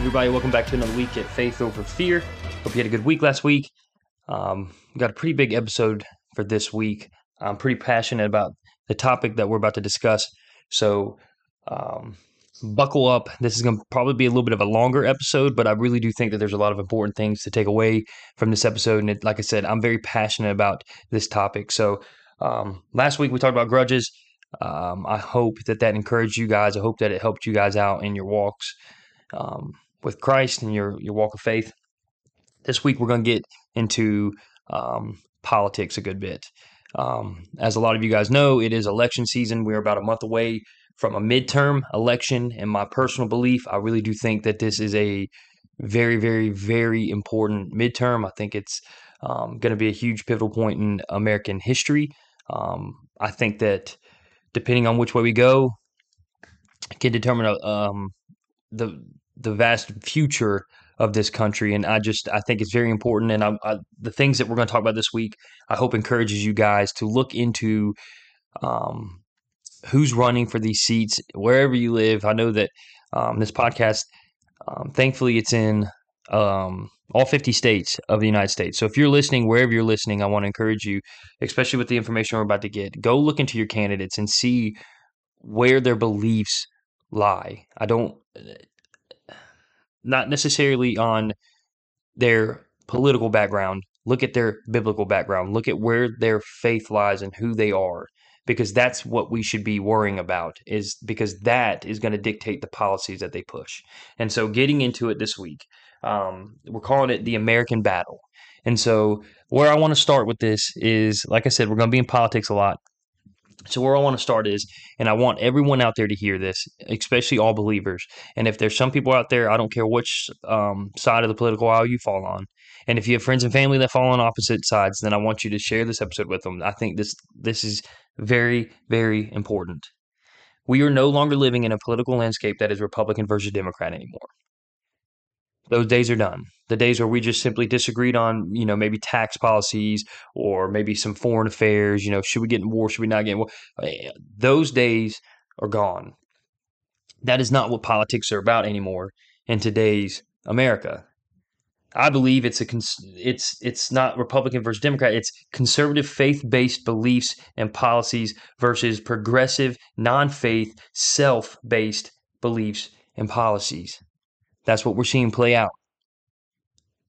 Everybody, welcome back to another week at Faith Over Fear. Hope you had a good week last week. Um, we got a pretty big episode for this week. I'm pretty passionate about the topic that we're about to discuss. So, um, buckle up. This is going to probably be a little bit of a longer episode, but I really do think that there's a lot of important things to take away from this episode. And it, like I said, I'm very passionate about this topic. So, um, last week we talked about grudges. Um, I hope that that encouraged you guys. I hope that it helped you guys out in your walks um, with Christ and your your walk of faith. This week we're going to get into um, politics a good bit. Um, as a lot of you guys know, it is election season. We're about a month away from a midterm election. And my personal belief, I really do think that this is a very, very, very important midterm. I think it's um, going to be a huge pivotal point in American history. Um, I think that depending on which way we go, can determine uh, um, the the vast future of this country. And I just I think it's very important. And I, I, the things that we're going to talk about this week, I hope encourages you guys to look into um, who's running for these seats wherever you live. I know that um, this podcast, um, thankfully, it's in um, all 50 states of the United States. So if you're listening, wherever you're listening, I want to encourage you, especially with the information we're about to get, go look into your candidates and see where their beliefs lie. I don't not necessarily on their political background. Look at their biblical background. Look at where their faith lies and who they are, because that's what we should be worrying about. Is because that is going to dictate the policies that they push. And so, getting into it this week, um, we're calling it the American battle. And so, where I want to start with this is, like I said, we're going to be in politics a lot. So where I want to start is, and I want everyone out there to hear this, especially all believers. And if there's some people out there, I don't care which um, side of the political aisle you fall on. And if you have friends and family that fall on opposite sides, then I want you to share this episode with them. I think this this is very very important. We are no longer living in a political landscape that is Republican versus Democrat anymore those days are done. The days where we just simply disagreed on, you know, maybe tax policies or maybe some foreign affairs, you know, should we get in war, should we not get in war? Eh, those days are gone. That is not what politics are about anymore in today's America. I believe it's a it's it's not Republican versus Democrat. It's conservative faith-based beliefs and policies versus progressive non-faith self-based beliefs and policies. That's what we're seeing play out.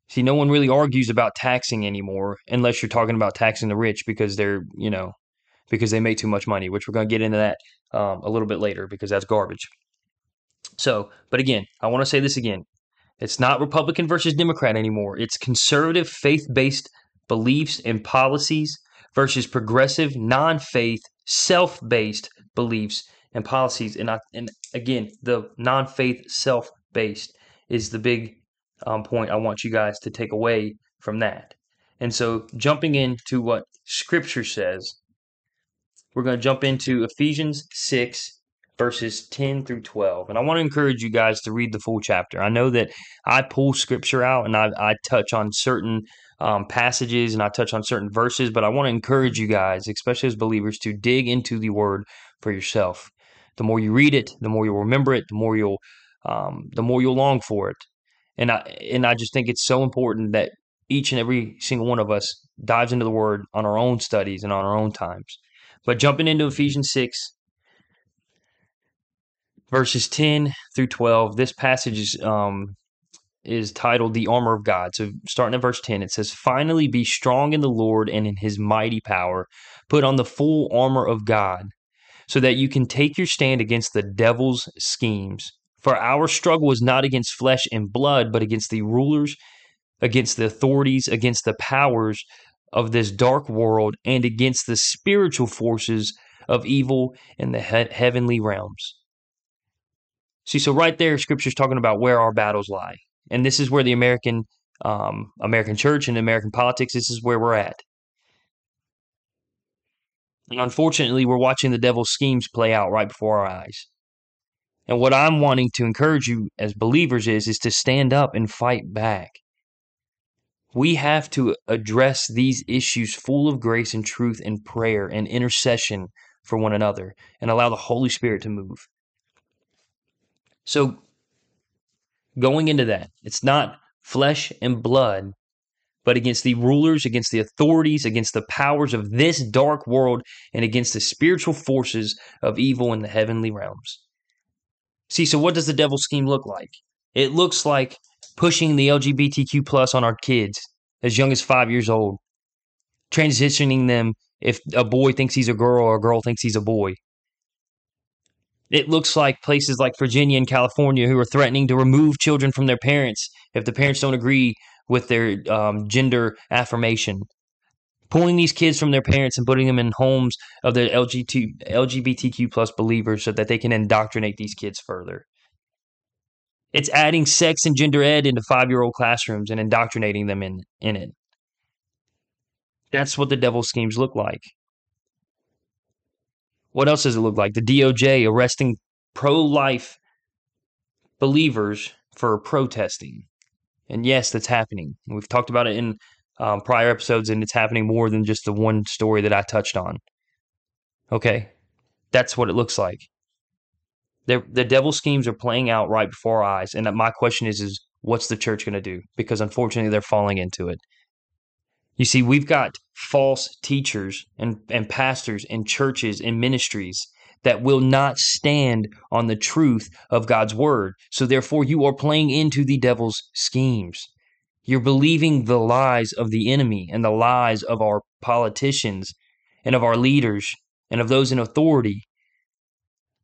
See, no one really argues about taxing anymore unless you're talking about taxing the rich because they're, you know, because they make too much money, which we're going to get into that um, a little bit later because that's garbage. So, but again, I want to say this again. It's not Republican versus Democrat anymore. It's conservative faith based beliefs and policies versus progressive non faith self based beliefs and policies. And I, and again, the non faith self based is the big um, point I want you guys to take away from that. And so, jumping into what Scripture says, we're going to jump into Ephesians 6, verses 10 through 12. And I want to encourage you guys to read the full chapter. I know that I pull Scripture out and I, I touch on certain um, passages and I touch on certain verses, but I want to encourage you guys, especially as believers, to dig into the Word for yourself. The more you read it, the more you'll remember it, the more you'll um, the more you'll long for it. And I and I just think it's so important that each and every single one of us dives into the Word on our own studies and on our own times. But jumping into Ephesians six, verses ten through twelve, this passage is um, is titled "The Armor of God." So starting at verse ten, it says, "Finally, be strong in the Lord and in His mighty power. Put on the full armor of God." So that you can take your stand against the devil's schemes. For our struggle is not against flesh and blood, but against the rulers, against the authorities, against the powers of this dark world, and against the spiritual forces of evil in the he- heavenly realms. See, so right there, Scripture's talking about where our battles lie, and this is where the American um, American church and American politics. This is where we're at. And unfortunately, we're watching the devil's schemes play out right before our eyes. And what I'm wanting to encourage you as believers is is to stand up and fight back. We have to address these issues full of grace and truth and prayer and intercession for one another and allow the Holy Spirit to move. So, going into that, it's not flesh and blood, but against the rulers, against the authorities, against the powers of this dark world, and against the spiritual forces of evil in the heavenly realms. See, so what does the devil's scheme look like? It looks like pushing the LGBTQ plus on our kids as young as five years old, transitioning them if a boy thinks he's a girl or a girl thinks he's a boy. It looks like places like Virginia and California who are threatening to remove children from their parents if the parents don't agree with their um, gender affirmation. Pulling these kids from their parents and putting them in homes of the LGBT, LGBTQ plus believers so that they can indoctrinate these kids further. It's adding sex and gender ed into five year old classrooms and indoctrinating them in, in it. That's what the devil schemes look like. What else does it look like? The DOJ arresting pro life believers for protesting. And yes, that's happening. We've talked about it in um, prior episodes, and it's happening more than just the one story that I touched on. Okay, that's what it looks like. The the devil schemes are playing out right before our eyes, and my question is: is what's the church going to do? Because unfortunately, they're falling into it. You see, we've got false teachers and, and pastors and churches and ministries that will not stand on the truth of God's word. So therefore, you are playing into the devil's schemes. You're believing the lies of the enemy and the lies of our politicians and of our leaders and of those in authority.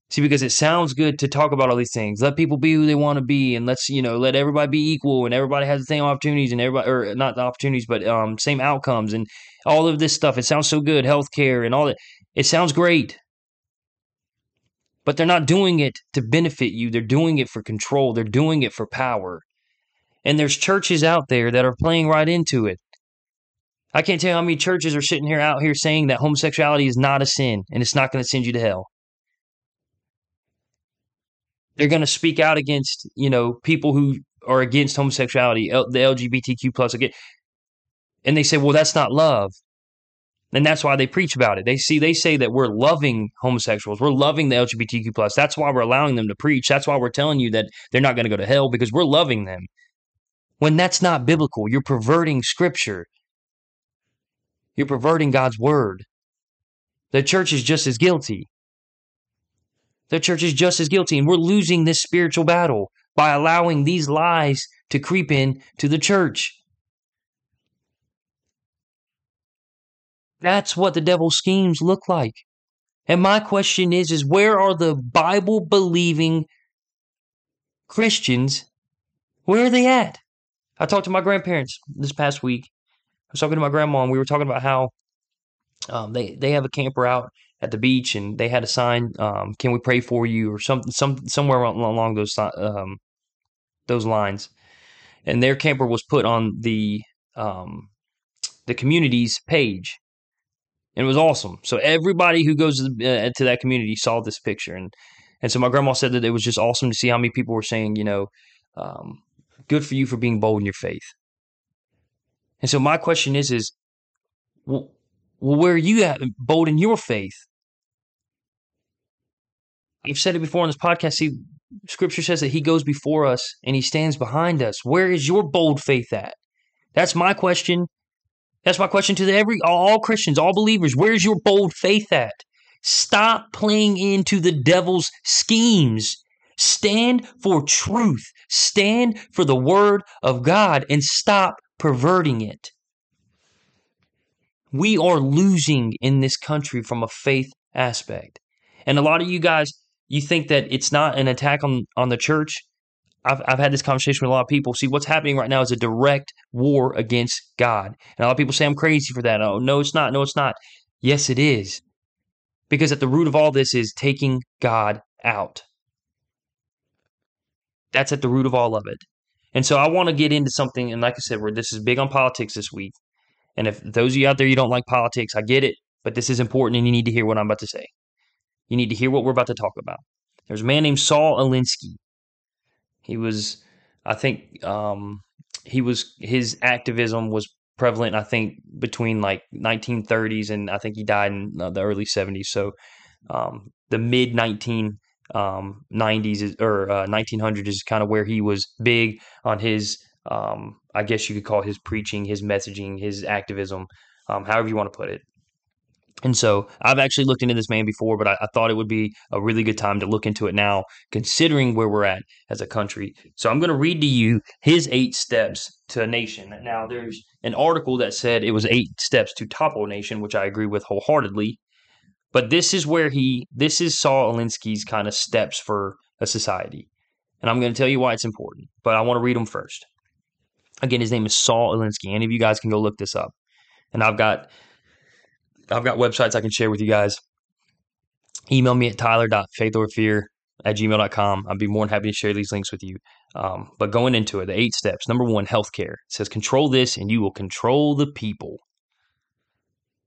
See, because it sounds good to talk about all these things. Let people be who they want to be, and let's you know let everybody be equal, and everybody has the same opportunities, and everybody or not the opportunities, but um, same outcomes, and all of this stuff. It sounds so good, healthcare and all that. It sounds great, but they're not doing it to benefit you. They're doing it for control. They're doing it for power. And there's churches out there that are playing right into it. I can't tell you how many churches are sitting here out here saying that homosexuality is not a sin and it's not going to send you to hell they're going to speak out against you know people who are against homosexuality, the LGBTQ plus again, and they say, well, that's not love, and that's why they preach about it. They see they say that we're loving homosexuals, we're loving the LGBTQ plus. That's why we're allowing them to preach. That's why we're telling you that they're not going to go to hell because we're loving them. When that's not biblical, you're perverting Scripture. You're perverting God's word. The church is just as guilty the church is just as guilty, and we're losing this spiritual battle by allowing these lies to creep in to the church. That's what the devil's schemes look like. And my question is is where are the Bible believing Christians? Where are they at? I talked to my grandparents this past week. I was talking to my grandma and we were talking about how um, they they have a camper out at the beach, and they had a sign, um, "Can we pray for you?" or some some somewhere along those um, those lines. And their camper was put on the um, the community's page, and it was awesome. So everybody who goes to, the, uh, to that community saw this picture, and and so my grandma said that it was just awesome to see how many people were saying, you know, um, good for you for being bold in your faith. And so my question is, is well, where are you at bold in your faith? I've said it before on this podcast. See, scripture says that he goes before us and he stands behind us. Where is your bold faith at? That's my question. That's my question to the every all Christians, all believers. Where's your bold faith at? Stop playing into the devil's schemes. Stand for truth. Stand for the word of God and stop perverting it. We are losing in this country from a faith aspect. And a lot of you guys, you think that it's not an attack on, on the church. I've, I've had this conversation with a lot of people. See, what's happening right now is a direct war against God. And a lot of people say I'm crazy for that. Oh, no, it's not. No, it's not. Yes, it is. Because at the root of all this is taking God out. That's at the root of all of it. And so I want to get into something, and like I said, where this is big on politics this week. And if those of you out there you don't like politics, I get it, but this is important and you need to hear what I'm about to say. You need to hear what we're about to talk about. There's a man named Saul Alinsky. He was, I think, um, he was his activism was prevalent. I think between like 1930s and I think he died in uh, the early 70s. So um, the mid 1990s um, is, or uh, 1900s is kind of where he was big on his. Um, I guess you could call his preaching, his messaging, his activism, um, however you want to put it. And so I've actually looked into this man before, but I, I, thought it would be a really good time to look into it now, considering where we're at as a country. So I'm going to read to you his eight steps to a nation. Now, there's an article that said it was eight steps to topple a nation, which I agree with wholeheartedly. But this is where he, this is Saul Alinsky's kind of steps for a society. And I'm going to tell you why it's important, but I want to read them first. Again, his name is Saul Alinsky. Any of you guys can go look this up. And I've got I've got websites I can share with you guys. Email me at tyler.faithoverfear at gmail.com. I'd be more than happy to share these links with you. Um, but going into it, the eight steps. Number one, healthcare. It says control this and you will control the people.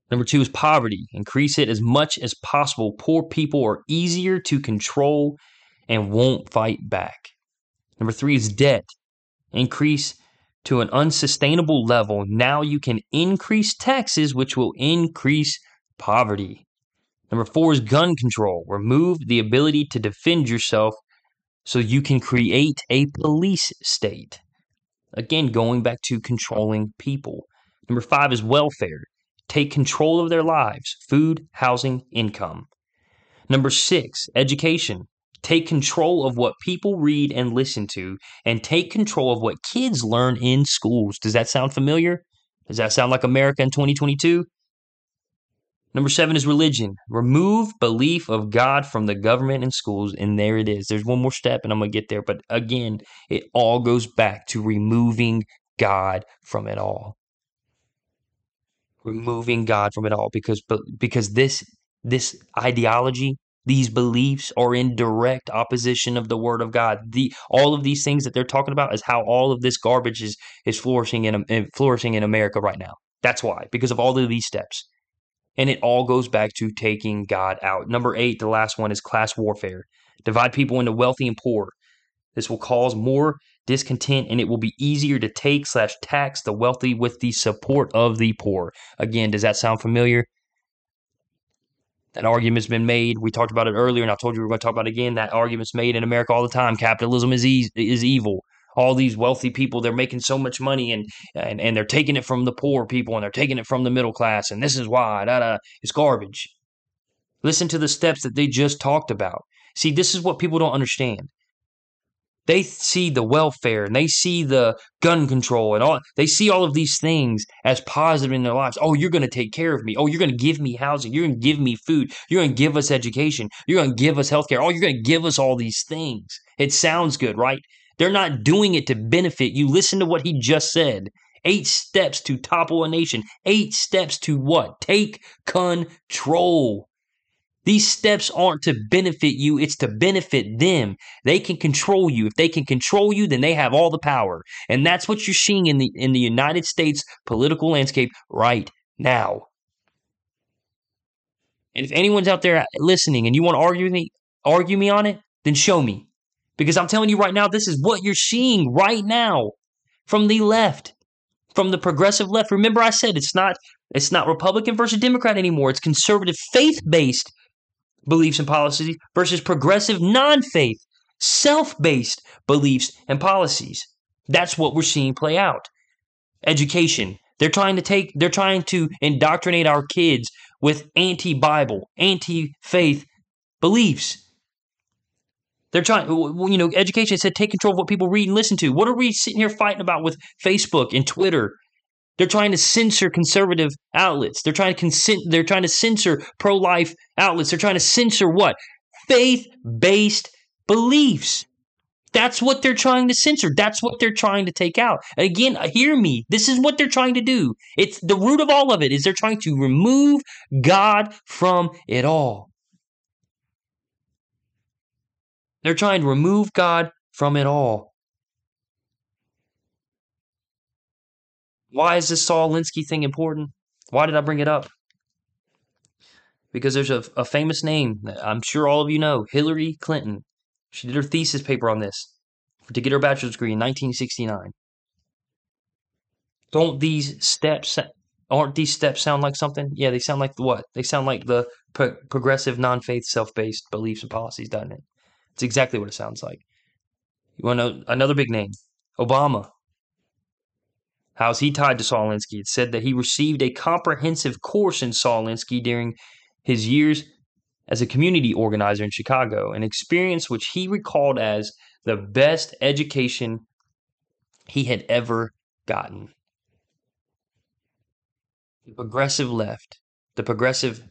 Number two is poverty. Increase it as much as possible. Poor people are easier to control and won't fight back. Number three is debt. Increase to an unsustainable level, now you can increase taxes, which will increase poverty. Number four is gun control. Remove the ability to defend yourself so you can create a police state. Again, going back to controlling people. Number five is welfare. Take control of their lives food, housing, income. Number six, education. Take control of what people read and listen to, and take control of what kids learn in schools. Does that sound familiar? Does that sound like America in 2022? Number seven is religion. Remove belief of God from the government and schools. And there it is. There's one more step, and I'm going to get there. But again, it all goes back to removing God from it all. Removing God from it all because but because this this ideology these beliefs are in direct opposition of the word of God. The all of these things that they're talking about is how all of this garbage is is flourishing in, in flourishing in America right now. That's why because of all of these steps. And it all goes back to taking God out. Number 8, the last one is class warfare. Divide people into wealthy and poor. This will cause more discontent and it will be easier to take slash tax the wealthy with the support of the poor. Again, does that sound familiar? That argument's been made. We talked about it earlier, and I told you we are going to talk about it again. That argument's made in America all the time. Capitalism is e- is evil. All these wealthy people, they're making so much money, and, and and they're taking it from the poor people, and they're taking it from the middle class, and this is why. Da, da, it's garbage. Listen to the steps that they just talked about. See, this is what people don't understand they see the welfare and they see the gun control and all they see all of these things as positive in their lives. Oh you're going to take care of me. Oh you're going to give me housing. You're going to give me food. You're going to give us education. You're going to give us health care oh you're going to give us all these things. It sounds good right? They're not doing it to benefit you. Listen to what he just said. Eight steps to topple a nation. Eight steps to what? Take control these steps aren't to benefit you, it's to benefit them. They can control you. If they can control you, then they have all the power. And that's what you're seeing in the in the United States political landscape right now. And if anyone's out there listening and you want to argue me, argue me on it, then show me. Because I'm telling you right now, this is what you're seeing right now from the left, from the progressive left. Remember, I said it's not it's not Republican versus Democrat anymore. It's conservative, faith-based beliefs and policies versus progressive non faith, self based beliefs and policies. That's what we're seeing play out. Education. They're trying to take, they're trying to indoctrinate our kids with anti Bible, anti faith beliefs. They're trying, you know, education said take control of what people read and listen to. What are we sitting here fighting about with Facebook and Twitter they're trying to censor conservative outlets. They're trying to consent. They're trying to censor pro-life outlets. They're trying to censor what faith-based beliefs. That's what they're trying to censor. That's what they're trying to take out. Again, uh, hear me. This is what they're trying to do. It's the root of all of it is they're trying to remove God from it all. They're trying to remove God from it all. Why is this Saul Alinsky thing important? Why did I bring it up? Because there's a, a famous name I'm sure all of you know Hillary Clinton. She did her thesis paper on this to get her bachelor's degree in 1969. Don't these steps aren't these steps sound like something? Yeah, they sound like what? They sound like the pro- progressive, non-faith, self-based beliefs and policies, doesn't it? It's exactly what it sounds like. You want to know another big name? Obama. How's he tied to Saul? It said that he received a comprehensive course in Saul during his years as a community organizer in Chicago, an experience which he recalled as the best education he had ever gotten. The progressive left, the progressive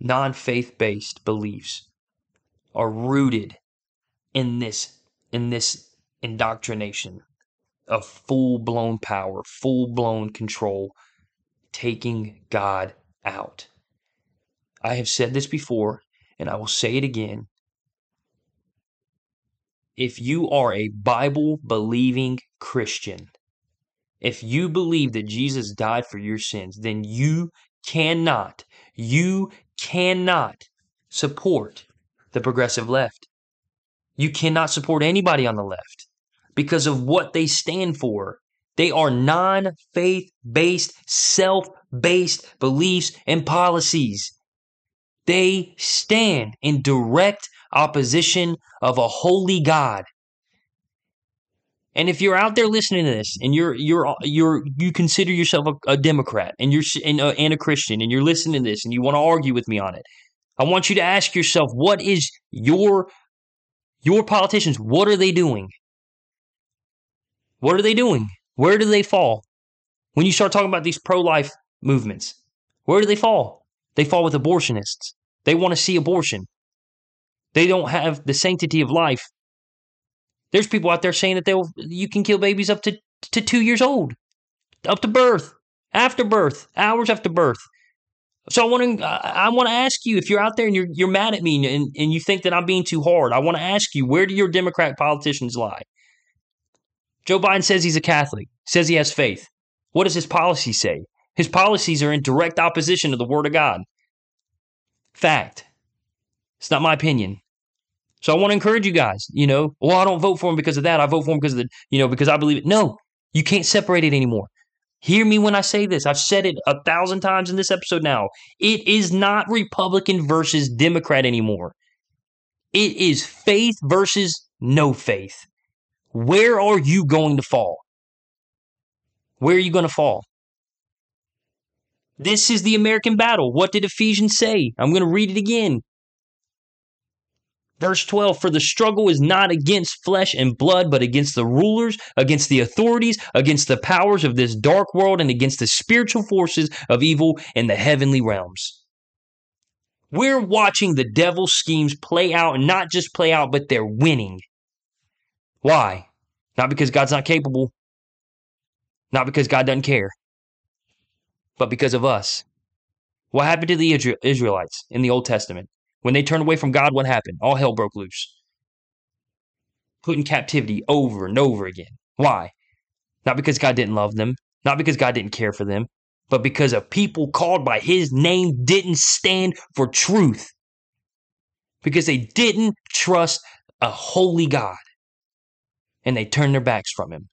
non faith based beliefs are rooted in this in this indoctrination of full blown power, full blown control, taking God out. I have said this before, and I will say it again. If you are a Bible believing Christian, if you believe that Jesus died for your sins, then you cannot, you cannot support the progressive left. You cannot support anybody on the left because of what they stand for. They are non faith based, self based beliefs and policies. They stand in direct opposition of a holy God. And if you're out there listening to this and you're you're you're you consider yourself a, a Democrat and you're and, uh, and a Christian and you're listening to this and you want to argue with me on it, I want you to ask yourself what is your your politicians what are they doing? What are they doing? Where do they fall? When you start talking about these pro-life movements, where do they fall? They fall with abortionists. They want to see abortion. They don't have the sanctity of life. There's people out there saying that they'll you can kill babies up to, to two years old, up to birth, after birth, hours after birth. So I want to I want to ask you if you're out there and you're you're mad at me and, and you think that I'm being too hard. I want to ask you where do your Democrat politicians lie? Joe Biden says he's a Catholic, says he has faith. What does his policy say? His policies are in direct opposition to the Word of God. Fact. It's not my opinion. So I want to encourage you guys, you know, well, I don't vote for him because of that. I vote for him because of the, you know, because I believe it. No, you can't separate it anymore. Hear me when I say this. I've said it a thousand times in this episode now. It is not Republican versus Democrat anymore. It is faith versus no faith. Where are you going to fall? Where are you going to fall? This is the American battle. What did Ephesians say? I'm going to read it again. Verse 12 For the struggle is not against flesh and blood, but against the rulers, against the authorities, against the powers of this dark world, and against the spiritual forces of evil in the heavenly realms. We're watching the devil's schemes play out, and not just play out, but they're winning. Why? Not because God's not capable, not because God doesn't care, but because of us. What happened to the Israelites in the Old Testament? When they turned away from God, what happened? All hell broke loose. Put in captivity over and over again. Why? Not because God didn't love them, not because God didn't care for them, but because a people called by his name didn't stand for truth. Because they didn't trust a holy God. And they turn their backs from him.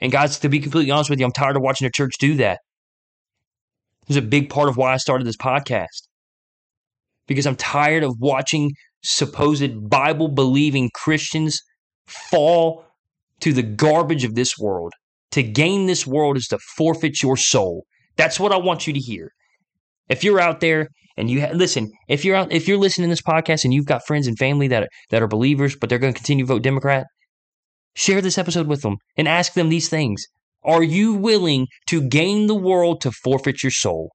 And guys, to be completely honest with you, I'm tired of watching the church do that. Is a big part of why I started this podcast. Because I'm tired of watching supposed Bible believing Christians fall to the garbage of this world. To gain this world is to forfeit your soul. That's what I want you to hear. If you're out there and you ha- listen, if you're out, if you're listening to this podcast and you've got friends and family that are, that are believers, but they're going to continue to vote Democrat, Share this episode with them and ask them these things. Are you willing to gain the world to forfeit your soul?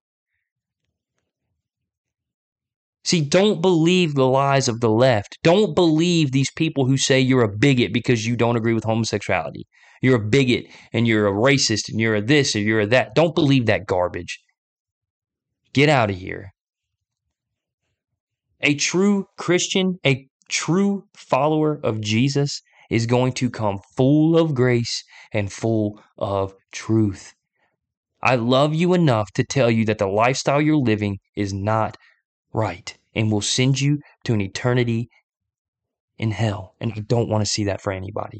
See, don't believe the lies of the left. Don't believe these people who say you're a bigot because you don't agree with homosexuality. You're a bigot and you're a racist and you're a this or you're a that. Don't believe that garbage. Get out of here. A true Christian, a true follower of Jesus is going to come full of grace and full of truth. I love you enough to tell you that the lifestyle you're living is not right and will send you to an eternity in hell. And I don't want to see that for anybody.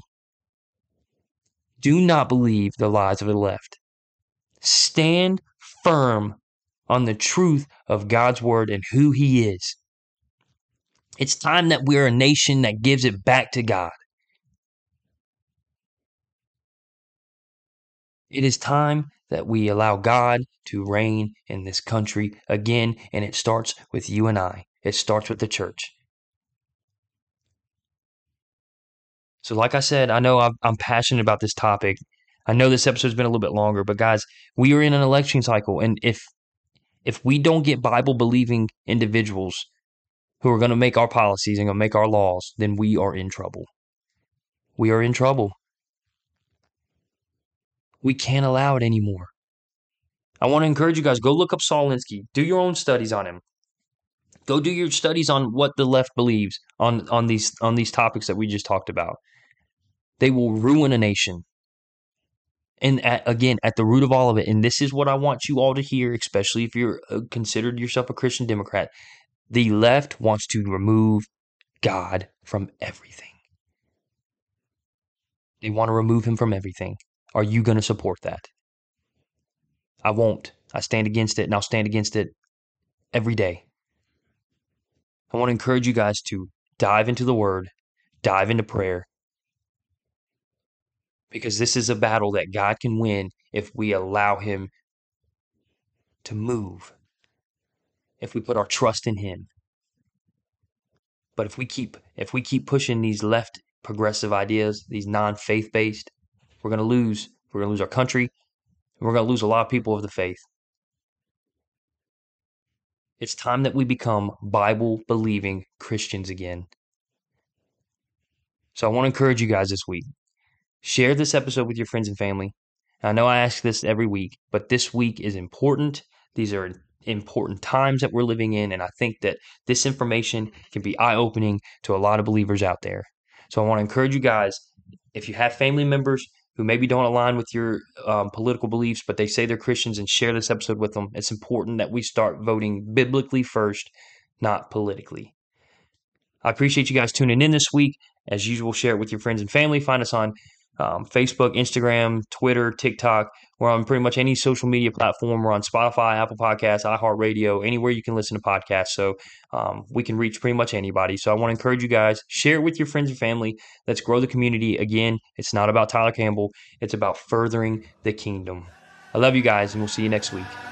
Do not believe the lies of the left. Stand firm on the truth of God's word and who He is. It's time that we're a nation that gives it back to God. It is time that we allow God to reign in this country again, and it starts with you and I. It starts with the church. So, like I said, I know I'm passionate about this topic. I know this episode's been a little bit longer, but guys, we are in an election cycle, and if if we don't get Bible believing individuals who are going to make our policies and going to make our laws, then we are in trouble. We are in trouble. We can't allow it anymore. I want to encourage you guys go look up Saul Alinsky. Do your own studies on him. Go do your studies on what the left believes on on these on these topics that we just talked about. They will ruin a nation. And at, again, at the root of all of it, and this is what I want you all to hear, especially if you're uh, considered yourself a Christian Democrat, the left wants to remove God from everything. They want to remove him from everything. Are you going to support that? I won't. I stand against it, and I'll stand against it every day. I want to encourage you guys to dive into the Word, dive into prayer, because this is a battle that God can win if we allow Him to move, if we put our trust in Him. But if we keep if we keep pushing these left progressive ideas, these non-faith based, we're to lose. We're to lose our country. we're to lose a lot of people of the faith. It's time that we become Bible believing Christians again. So I want to encourage you guys this week Share this episode with your friends and family. I know I ask this every week, but this week is important. These are important times that we're living in, and I think that this information can be eye opening to a lot of believers out there. So I want to encourage you guys if you have family members who maybe don't align with your um, political beliefs, but they say they're Christians and share this episode with them, it's important that we start voting biblically first, not politically. I appreciate you guys tuning in this week. As usual, share it with your friends and family. Find us on um, Facebook, Instagram, Twitter, TikTok. We're on pretty much any social media platform. We're on Spotify, Apple Podcasts, iHeartRadio, anywhere you can listen to podcasts. So um, we can reach pretty much anybody. So I want to encourage you guys, share it with your friends and family. Let's grow the community. Again, it's not about Tyler Campbell, it's about furthering the kingdom. I love you guys, and we'll see you next week.